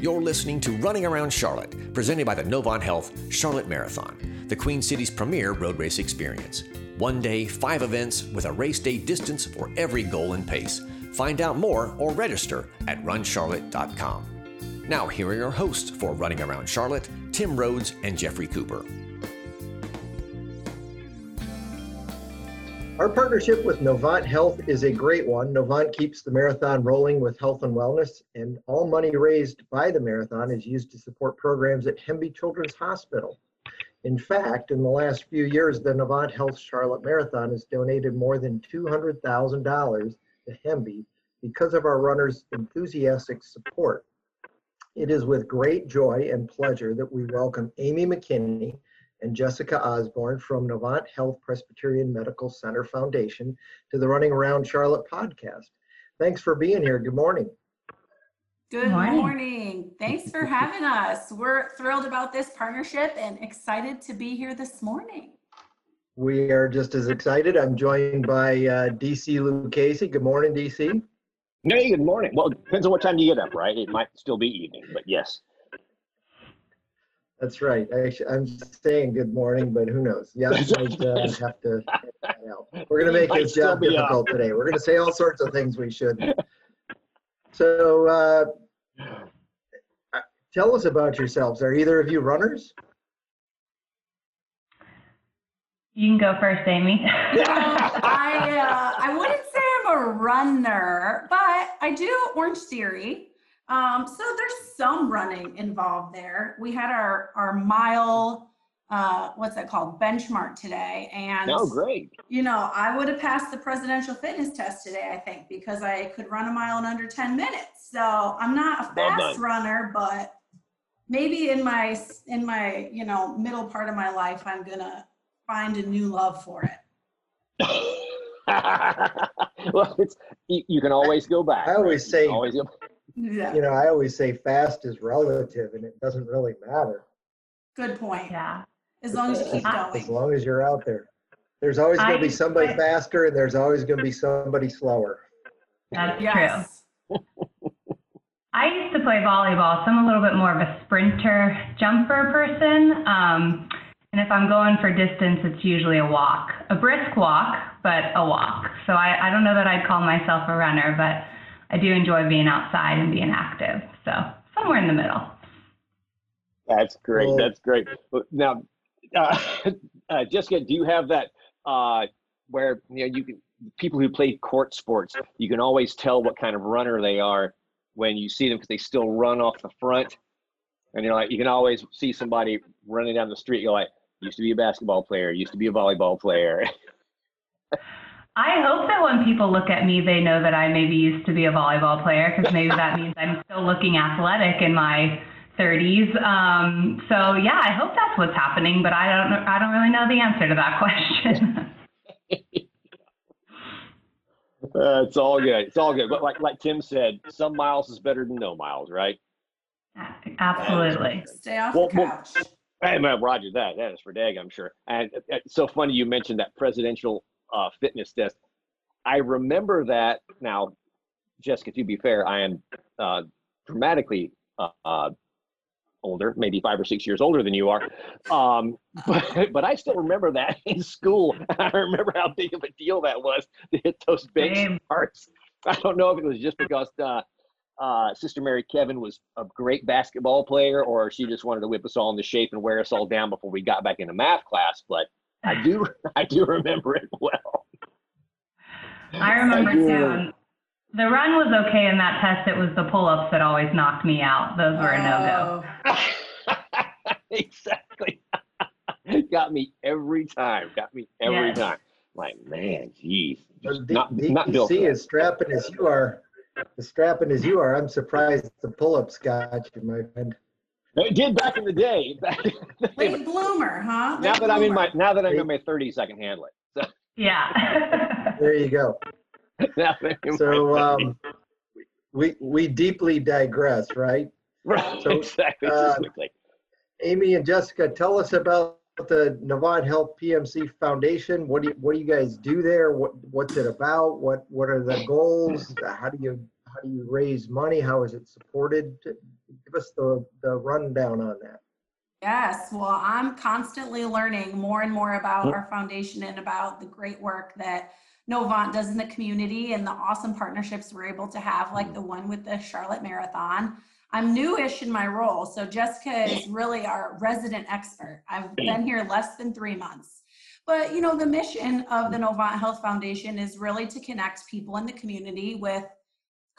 You're listening to Running Around Charlotte, presented by the Novant Health Charlotte Marathon, the Queen City's premier road race experience. One day, five events with a race day distance for every goal and pace. Find out more or register at runcharlotte.com. Now, here are your hosts for Running Around Charlotte Tim Rhodes and Jeffrey Cooper. Our partnership with Novant Health is a great one. Novant keeps the marathon rolling with health and wellness, and all money raised by the marathon is used to support programs at Hemby Children's Hospital. In fact, in the last few years, the Novant Health Charlotte Marathon has donated more than $200,000 to Hemby because of our runners' enthusiastic support. It is with great joy and pleasure that we welcome Amy McKinney, and Jessica Osborne from Novant Health Presbyterian Medical Center Foundation to the Running Around Charlotte podcast. Thanks for being here. Good morning. Good morning. morning. Thanks for having us. We're thrilled about this partnership and excited to be here this morning. We are just as excited. I'm joined by uh, DC Lucchese. Good morning, DC. Hey, good morning. Well, it depends on what time you get up, right? It might still be evening, but yes. That's right. Actually, I'm saying good morning, but who knows? Yeah, I might uh, have to. We're going to make his job difficult up. today. We're going to say all sorts of things we shouldn't. So, uh, tell us about yourselves. Are either of you runners? You can go first, Amy. I uh, I wouldn't say I'm a runner, but I do Orange Theory. Um, so there's some running involved there. We had our our mile, uh, what's that called, benchmark today, and oh, great! You know, I would have passed the presidential fitness test today, I think, because I could run a mile in under 10 minutes. So I'm not a fast well runner, but maybe in my in my you know middle part of my life, I'm gonna find a new love for it. well, it's you, you, can always go back. I always say always go yeah. you know, I always say fast is relative and it doesn't really matter. Good point. Yeah. As long as you keep going. As long as you're out there. There's always going to be somebody I, faster and there's always going to be somebody slower. That's yes. true. I used to play volleyball, so I'm a little bit more of a sprinter jumper person. Um, and if I'm going for distance, it's usually a walk, a brisk walk, but a walk. So I, I don't know that I'd call myself a runner, but I do enjoy being outside and being active. So somewhere in the middle. That's great. That's great. Now, uh, uh, Jessica, do you have that uh, where you know you can people who play court sports, you can always tell what kind of runner they are when you see them because they still run off the front, and you're like you can always see somebody running down the street. You're like, used to be a basketball player, used to be a volleyball player. I hope that when people look at me, they know that I maybe used to be a volleyball player because maybe that means I'm still looking athletic in my 30s. Um, so yeah, I hope that's what's happening, but I don't. I don't really know the answer to that question. uh, it's all good. It's all good. But like like Tim said, some miles is better than no miles, right? Absolutely. Stay off well, the couch. Well, Hey, man, Roger that. That is for dag, I'm sure. And uh, it's so funny you mentioned that presidential uh, fitness test. I remember that now, Jessica. To be fair, I am uh, dramatically uh, older, maybe five or six years older than you are. Um, but, but I still remember that in school. I remember how big of a deal that was to hit those bench marks. I don't know if it was just because uh, uh, Sister Mary Kevin was a great basketball player, or she just wanted to whip us all into shape and wear us all down before we got back into math class. But I do I do remember it well. I remember I too. The run was okay in that test. It was the pull-ups that always knocked me out. Those were a no-go. Oh. exactly. Got me every time. Got me every yes. time. Like man, geez. not, D- not built as strapping as you are, as strapping as you are, I'm surprised the pull-ups got you, my friend. It did back in the day. Late bloomer, huh? Late now that bloomer. I'm in my now that I'm in my 30s, I can handle it. So. Yeah. there you go. so um, we we deeply digress, right? Right. So, exactly. Uh, Amy and Jessica, tell us about the Novant Health PMC Foundation. What do you, what do you guys do there? What what's it about? What what are the goals? How do you how do you raise money? How is it supported? Give us the, the rundown on that. Yes, well, I'm constantly learning more and more about our foundation and about the great work that Novant does in the community and the awesome partnerships we're able to have, like hmm. the one with the Charlotte Marathon. I'm newish in my role, so Jessica hmm. is really our resident expert. I've hmm. been here less than three months. But you know, the mission of the Novant Health Foundation is really to connect people in the community with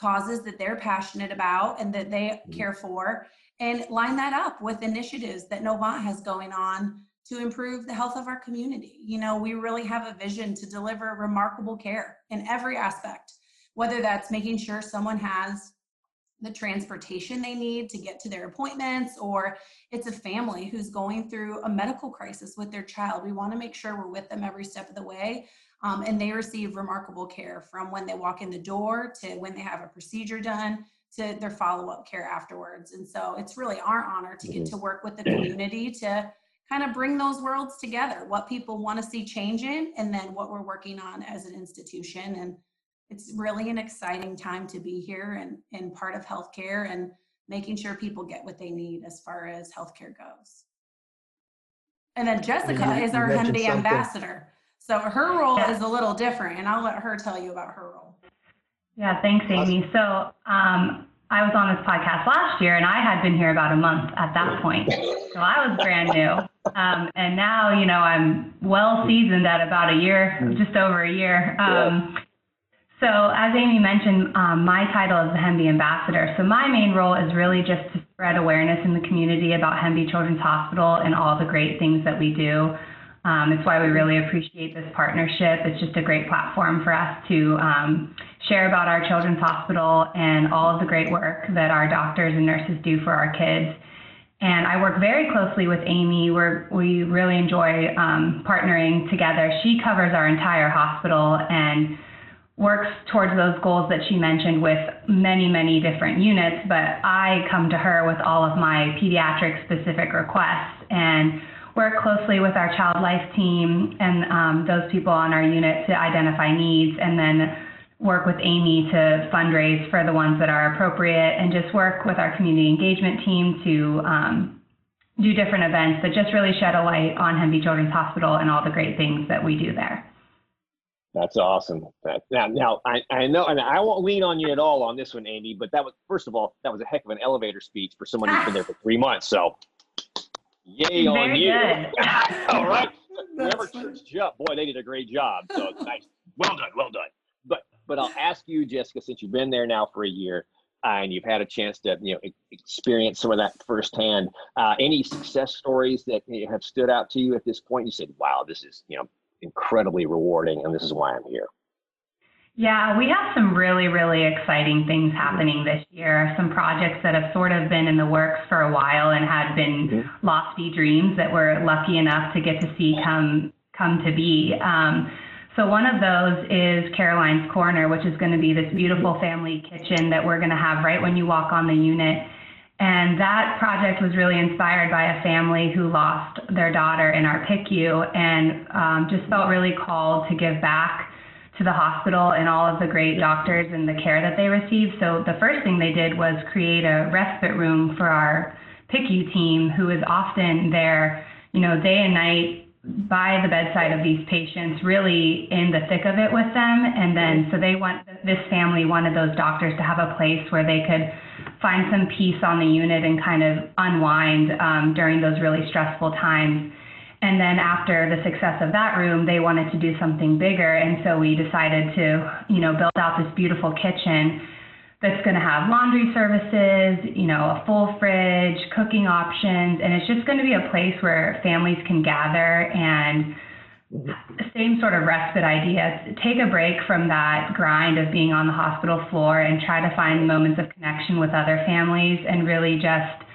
causes that they're passionate about and that they mm-hmm. care for and line that up with initiatives that Novant has going on to improve the health of our community. You know, we really have a vision to deliver remarkable care in every aspect, whether that's making sure someone has the transportation they need to get to their appointments, or it's a family who's going through a medical crisis with their child. We want to make sure we're with them every step of the way. Um, and they receive remarkable care from when they walk in the door to when they have a procedure done to their follow-up care afterwards. And so it's really our honor to get to work with the community to kind of bring those worlds together, what people want to see changing and then what we're working on as an institution. And it's really an exciting time to be here and, and part of healthcare and making sure people get what they need as far as healthcare goes. And then Jessica You- is our Hemby something. ambassador. So her role Yeah. is a little different and I'll let her tell you about her role. Yeah, thanks, Amy. So um, I was on this podcast last year, and I had been here about a month at that point. So I was brand new. Um, and now, you know, I'm well seasoned at about a year, just over a year. Um, so as Amy mentioned, um, my title is the Hemby ambassador. So my main role is really just to spread awareness in the community about Hemby Children's Hospital and all the great things that we do. Um, it's why we really appreciate this partnership. It's just a great platform for us to um, share about our children's hospital and all of the great work that our doctors and nurses do for our kids. And I work very closely with Amy. We're, we really enjoy um, partnering together. She covers our entire hospital and works towards those goals that she mentioned with many, many different units. But I come to her with all of my pediatric specific requests and work closely with our child life team and um, those people on our unit to identify needs and then work with Amy to fundraise for the ones that are appropriate and just work with our community engagement team to um, do different events that just really shed a light on Hemby Children's Hospital and all the great things that we do there. That's awesome. Now, now I, I know, and I won't lean on you at all on this one, Amy. But that was first of all, that was a heck of an elevator speech for someone who's been there for three months. So, yay on Very you! all right, whoever That's funny. churched you up, boy, they did a great job. So it's nice. Well done, well done. But but I'll ask you, Jessica, since you've been there now for a year. Uh, and you've had a chance to, you know, experience some of that firsthand. Uh, any success stories that you have stood out to you at this point? You said, "Wow, this is, you know, incredibly rewarding, and this is why I'm here." Yeah, we have some really, really exciting things happening this year. Some projects that have sort of been in the works for a while and had been Mhm. lofty dreams that we're lucky enough to get to see come come to be. Um, so one of those is Caroline's Corner, which is going to be this beautiful family kitchen that we're going to have right when you walk on the unit. And that project was really inspired by a family who lost their daughter in our PICU and um, just felt really called to give back to the hospital and all of the great doctors and the care that they received. So the first thing they did was create a respite room for our PICU team, who is often there, you know, day and night by the bedside of these patients, really in the thick of it with them. And then, so they want, this family wanted those doctors to have a place where they could find some peace on the unit and kind of unwind um, during those really stressful times. And then after the success of that room, they wanted to do something bigger. And so we decided to, you know, build out this beautiful kitchen that's going to have laundry services, you know, a full fridge, cooking options, and it's just going to be a place where families can gather and same sort of respite idea. Take a break from that grind of being on the hospital floor and try to find moments of connection with other families and really just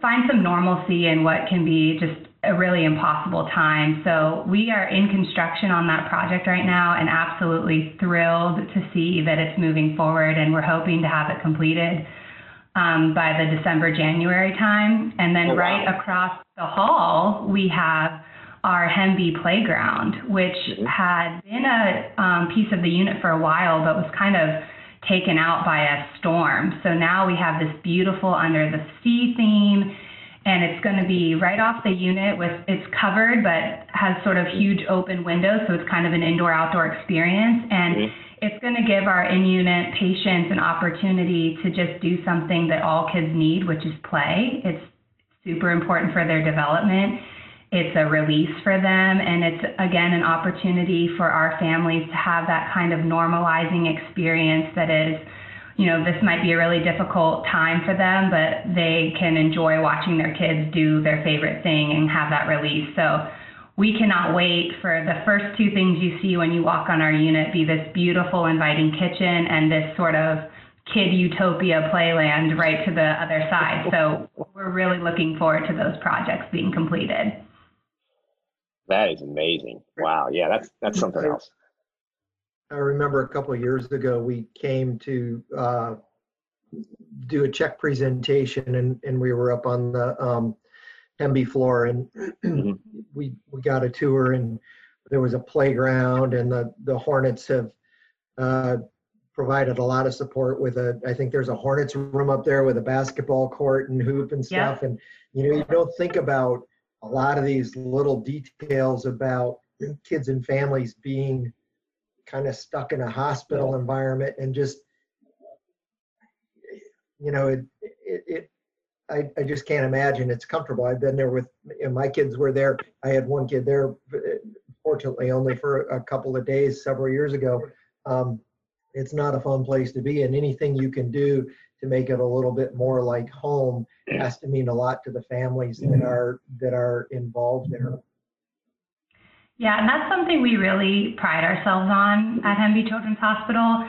find some normalcy in what can be just a really impossible time. So we are in construction on that project right now and absolutely thrilled to see that it's moving forward and we're hoping to have it completed um, by the December, January time. And then Oh, wow. right across the hall, we have our Hemby playground, which Mhm. had been a um, piece of the unit for a while, but was kind of taken out by a storm. So now we have this beautiful under the sea theme and it's going to be right off the unit with it's covered but has sort of huge open windows so it's kind of an indoor outdoor experience. And mm-hmm. it's going to give our in-unit patients an opportunity to just do something that all kids need which is play. It's super important for their development. It's a release for them and it's again an opportunity for our families to have that kind of normalizing experience that is you know this might be a really difficult time for them but they can enjoy watching their kids do their favorite thing and have that release so we cannot wait for the first two things you see when you walk on our unit be this beautiful inviting kitchen and this sort of kid utopia playland right to the other side so we're really looking forward to those projects being completed that is amazing. Wow. Yeah, that's that's something else. I remember a couple of years ago we came to uh, do a check presentation and, and we were up on the um, Hemby floor and mm-hmm. we we got a tour and there was a playground and the the Hornets have uh, provided a lot of support with a I think there's a Hornets room up there with a basketball court and hoop and stuff yeah. and you know you don't think about a lot of these little details about kids and families being kind of stuck in a hospital yeah. environment and just you know it it, it I, I just can't imagine it's comfortable. I've been there with you know, my kids were there. I had one kid there, fortunately, only for a couple of days several years ago. Um, it's not a fun place to be, and anything you can do to make it a little bit more like home has to mean a lot to the families that are that are involved there. Yeah, and that's something we really pride ourselves on at Hemby Children's Hospital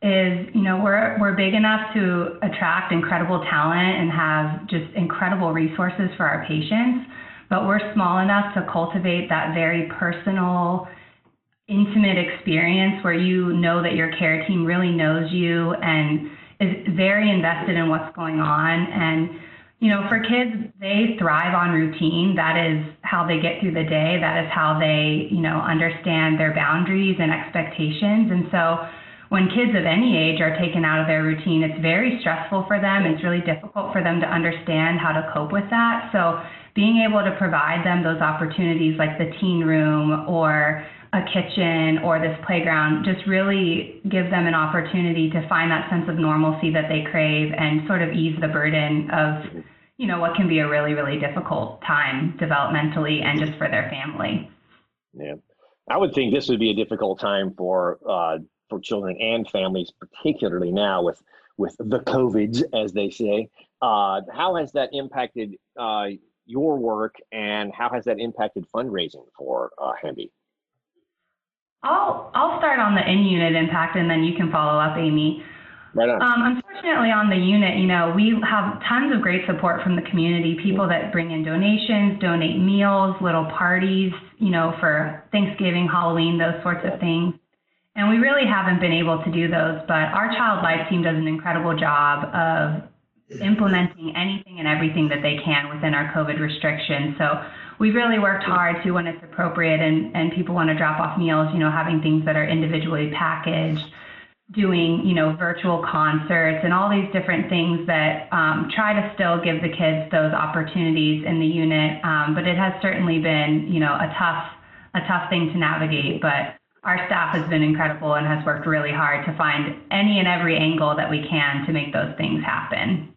is, you know, we're we're big enough to attract incredible talent and have just incredible resources for our patients, but we're small enough to cultivate that very personal intimate experience where you know that your care team really knows you and is very invested in what's going on. And you know, for kids, they thrive on routine. That is how they get through the day. That is how they, you know, understand their boundaries and expectations. And so when kids of any age are taken out of their routine, it's very stressful for them. It's really difficult for them to understand how to cope with that. So being able to provide them those opportunities like the teen room or a kitchen or this playground just really give them an opportunity to find that sense of normalcy that they crave and sort of ease the burden of you know what can be a really really difficult time developmentally and just for their family yeah i would think this would be a difficult time for uh, for children and families particularly now with with the covids as they say uh, how has that impacted uh, your work and how has that impacted fundraising for uh, Hemby? I'll I'll start on the in-unit impact, and then you can follow up, Amy. Right on. Um, unfortunately, on the unit, you know, we have tons of great support from the community. People that bring in donations, donate meals, little parties, you know, for Thanksgiving, Halloween, those sorts of things. And we really haven't been able to do those, but our child life team does an incredible job of implementing anything and everything that they can within our COVID restrictions. So we've really worked hard to when it's appropriate and, and people want to drop off meals, you know, having things that are individually packaged, doing, you know, virtual concerts and all these different things that um, try to still give the kids those opportunities in the unit. Um, but it has certainly been, you know, a tough, a tough thing to navigate. But our staff has been incredible and has worked really hard to find any and every angle that we can to make those things happen.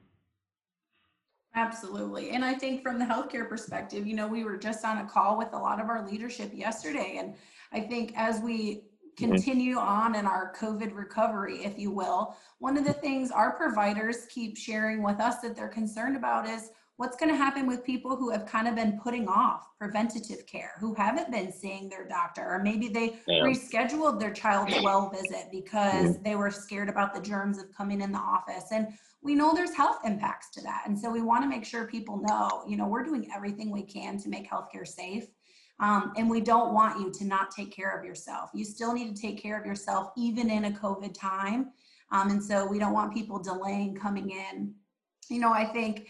Absolutely. And I think from the healthcare perspective, you know, we were just on a call with a lot of our leadership yesterday. And I think as we. Continue on in our COVID recovery, if you will, one of the things our providers keep sharing with us that they're concerned about is what's going to happen with people who have kind of been putting off preventative care, who haven't been seeing their doctor, or maybe they yeah. rescheduled their child's well visit because mm-hmm. they were scared about the germs of coming in the office. And we know there's health impacts to that. And so we want to make sure people know, you know, we're doing everything we can to make healthcare safe. Um, and we don't want you to not take care of yourself. You still need to take care of yourself even in a COVID time. Um, and so we don't want people delaying coming in. You know, I think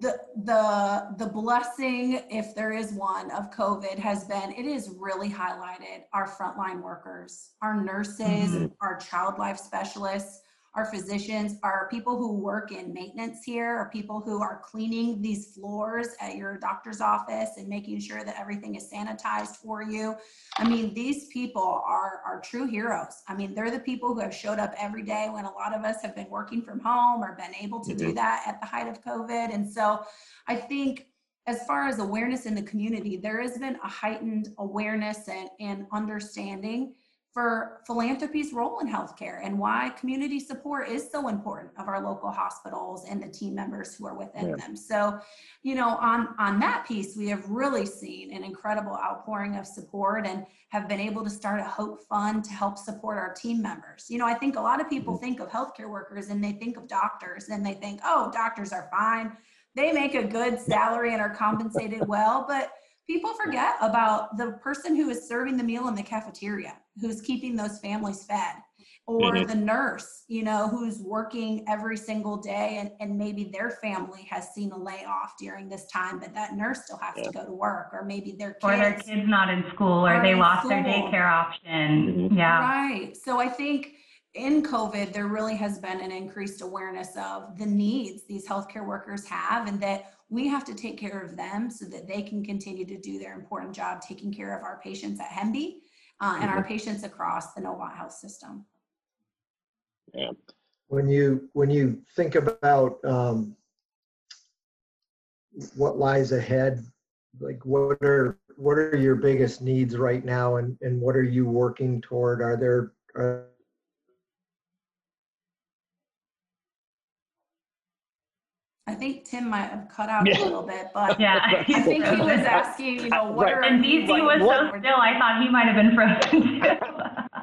the the the blessing if there is one of covid has been it is really highlighted our frontline workers our nurses mm-hmm. our child life specialists our physicians, our people who work in maintenance here, our people who are cleaning these floors at your doctor's office and making sure that everything is sanitized for you. I mean, these people are, are true heroes. I mean, they're the people who have showed up every day when a lot of us have been working from home or been able to mm-hmm. do that at the height of COVID. And so I think as far as awareness in the community, there has been a heightened awareness and, and understanding for philanthropy's role in healthcare and why community support is so important of our local hospitals and the team members who are within yeah. them. So, you know, on on that piece, we have really seen an incredible outpouring of support and have been able to start a hope fund to help support our team members. You know, I think a lot of people mm-hmm. think of healthcare workers and they think of doctors and they think, "Oh, doctors are fine. They make a good salary and are compensated well." But people forget about the person who is serving the meal in the cafeteria, who's keeping those families fed, or mm-hmm. the nurse, you know, who's working every single day and, and maybe their family has seen a layoff during this time, but that nurse still has yeah. to go to work, or maybe their kids. Or their kids not in school, or they lost school. their daycare option. Mm-hmm. Yeah. Right. So I think in COVID, there really has been an increased awareness of the needs these healthcare workers have and that we have to take care of them so that they can continue to do their important job taking care of our patients at Hemby uh, and our mm-hmm. patients across the Novant Health system. Yeah. When you when you think about um, what lies ahead, like what are what are your biggest needs right now, and and what are you working toward? Are there are I think Tim might have cut out yeah. a little bit, but yeah, I think he was asking, you know, what right. are and DC was what, so still. I thought he might have been frozen too.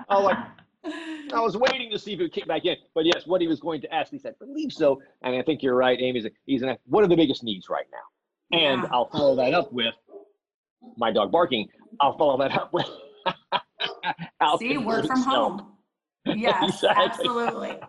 oh, like, I was waiting to see if he would kick back in, but yes, what he was going to ask, he said, "I believe so," and I think you're right, Amy. He's an, what are the biggest needs right now? And yeah. I'll follow that up with my dog barking. I'll follow that up with. see, work from home. Yes, exactly. absolutely.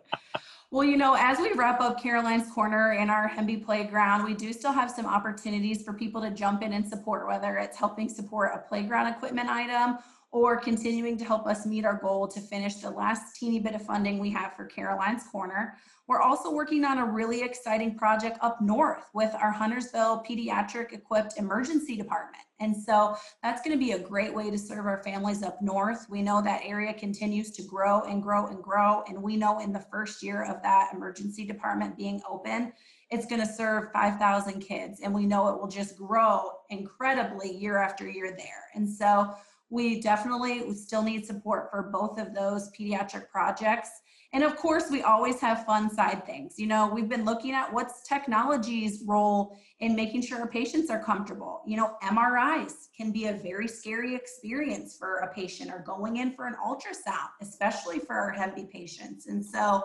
Well, you know, as we wrap up Caroline's Corner in our Hemby Playground, we do still have some opportunities for people to jump in and support, whether it's helping support a playground equipment item or continuing to help us meet our goal to finish the last teeny bit of funding we have for Caroline's Corner. We're also working on a really exciting project up north with our Huntersville Pediatric Equipped Emergency Department. And so that's going to be a great way to serve our families up north. We know that area continues to grow and grow and grow. And we know in the first year of that emergency department being open, it's going to serve 5,000 kids. And we know it will just grow incredibly year after year there. And so we definitely still need support for both of those pediatric projects. And of course, we always have fun side things. You know, we've been looking at what's technology's role in making sure our patients are comfortable. You know, MRIs can be a very scary experience for a patient or going in for an ultrasound, especially for our heavy patients. And so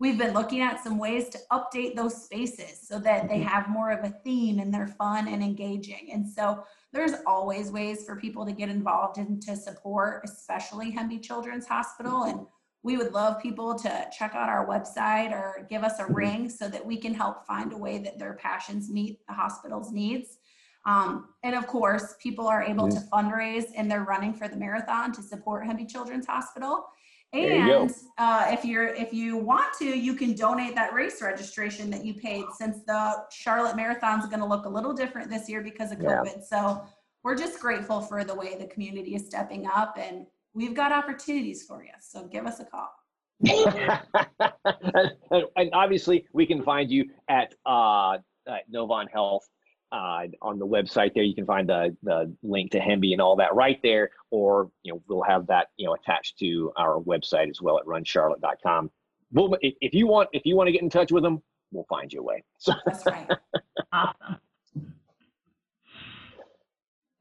we've been looking at some ways to update those spaces so that they mm-hmm. have more of a theme and they're fun and engaging. And so there's always ways for people to get involved and to support, especially Hemby Children's Hospital. And we would love people to check out our website or give us a ring so that we can help find a way that their passions meet the hospital's needs. Um, and of course, people are able to mm-hmm. fundraise and they're running for the marathon to support Hemby Children's Hospital. And uh, if you're if you want to, you can donate that race registration that you paid since the Charlotte Marathon is going to look a little different this year because of COVID. Yeah. So we're just grateful for the way the community is stepping up and we've got opportunities for you. So give us a call. and obviously, we can find you at, uh, at Novant Health uh, on the website. There, you can find the the link to Hemby and all that right there. Or you know, we'll have that you know attached to our website as well at RunCharlotte.com. We'll, if you want, if you want to get in touch with them, we'll find you a way. So. That's right. awesome.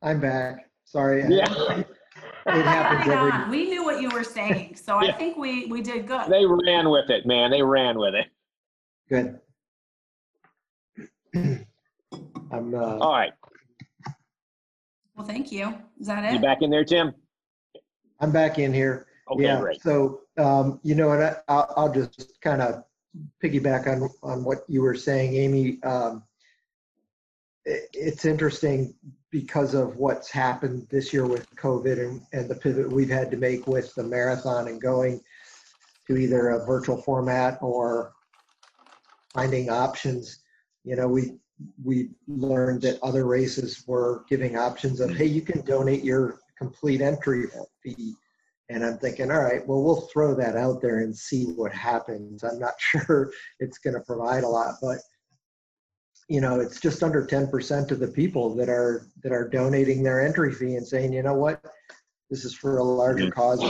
I'm back. Sorry. Yeah it happens every. On. We knew what you were saying, so yeah. I think we we did good. They ran with it, man. They ran with it. Good. I'm. Uh, All right. Well, thank you. Is that it? You back in there, Tim? I'm back in here. Okay, yeah. Great. So um, you know, and I, I'll, I'll just kind of piggyback on on what you were saying, Amy. Um, it, it's interesting because of what's happened this year with COVID and, and the pivot we've had to make with the marathon and going. to either a virtual format or finding options. You know, we we learned that other races were giving options of, hey, you can donate your complete entry fee. And I'm thinking, all right, well, we'll throw that out there and see what happens. I'm not sure it's going to provide a lot, but you know, it's just under 10% of the people that are that are donating their entry fee and saying, you know what, this is for a larger cause.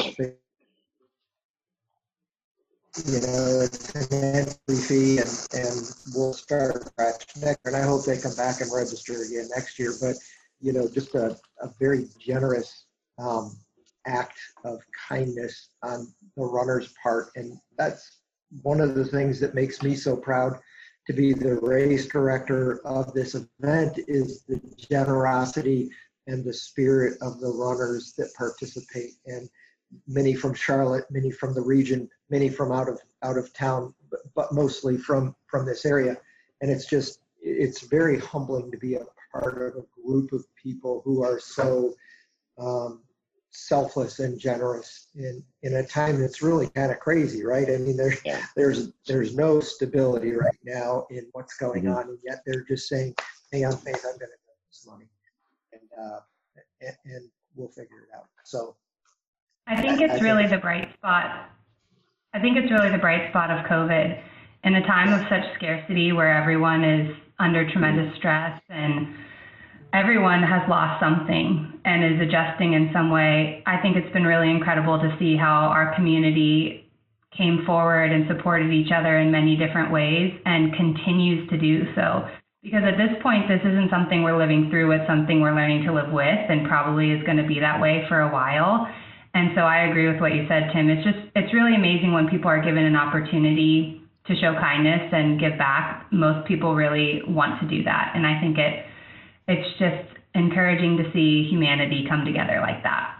You know, entry fee, and, and we'll start next. And I hope they come back and register again next year. But you know, just a, a very generous um, act of kindness on the runner's part, and that's one of the things that makes me so proud to be the race director of this event is the generosity and the spirit of the runners that participate and many from charlotte many from the region many from out of out of town but, but mostly from from this area and it's just it's very humbling to be a part of a group of people who are so um, selfless and generous in in a time that's really kind of crazy right i mean there's yeah. there's there's no stability right now in what's going mm-hmm. on and yet they're just saying hey i'm faith i'm going to get this money and uh and, and, we'll figure it out so i think it's really the bright spot i think it's really the bright spot of covid in a time of such scarcity where everyone is under tremendous mm. stress and everyone has lost something and is adjusting in some way. I think it's been really incredible to see how our community came forward and supported each other in many different ways and continues to do so. Because at this point, this isn't something we're living through, it's something we're learning to live with and probably is going to be that way for a while. And so I agree with what you said, Tim. It's just, it's really amazing when people are given an opportunity to show kindness and give back. Most people really want to do that. And I think it, it's just encouraging to see humanity come together like that.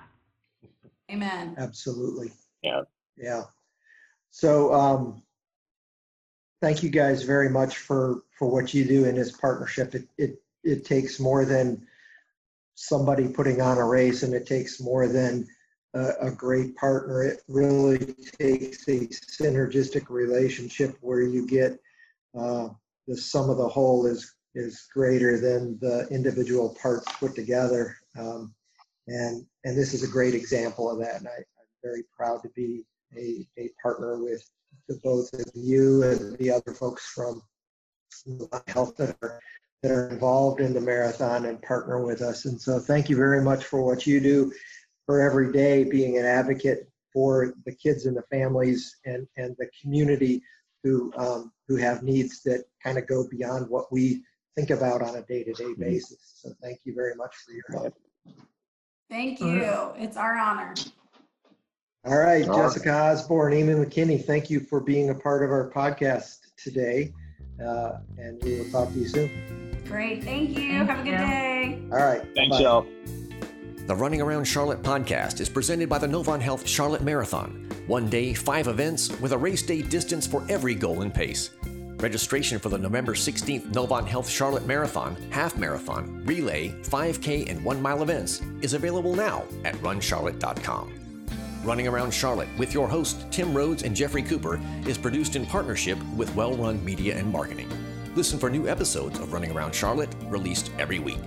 Amen. Absolutely. Yeah. Yeah. So um, thank you guys very much for for what you do in this partnership. It it it takes more than somebody putting on a race, and it takes more than a, a great partner. It really takes a synergistic relationship where you get uh, the sum of the whole is is greater than the individual parts put together. Um, and, and this is a great example of that. And I, am very proud to be a, a partner with both of you and the other folks from health that are, that are involved in the marathon and partner with us. And so thank you very much for what you do for every day being an advocate for the kids and the families and, and the community who, um, who have needs that kind of go beyond what we think about on a day-to-day mm-hmm. basis. So thank you very much for your help. Thank you. It's our honor. All right, All Jessica right. Osborne, Amy McKinney, thank you for being a part of our podcast today. Uh, and we will talk to you soon. Great. Thank you. Thank Have a good day. All right. Thanks, y'all. The Running Around Charlotte podcast is presented by the Novant Health Charlotte Marathon. One day, five events with a race day distance for every goal and pace. Registration for the November 16th Novant Health Charlotte Marathon, Half Marathon, Relay, 5K, and 1 mile events is available now at runcharlotte.com. Running Around Charlotte with your hosts Tim Rhodes and Jeffrey Cooper is produced in partnership with Well Run Media and Marketing. Listen for new episodes of Running Around Charlotte released every week.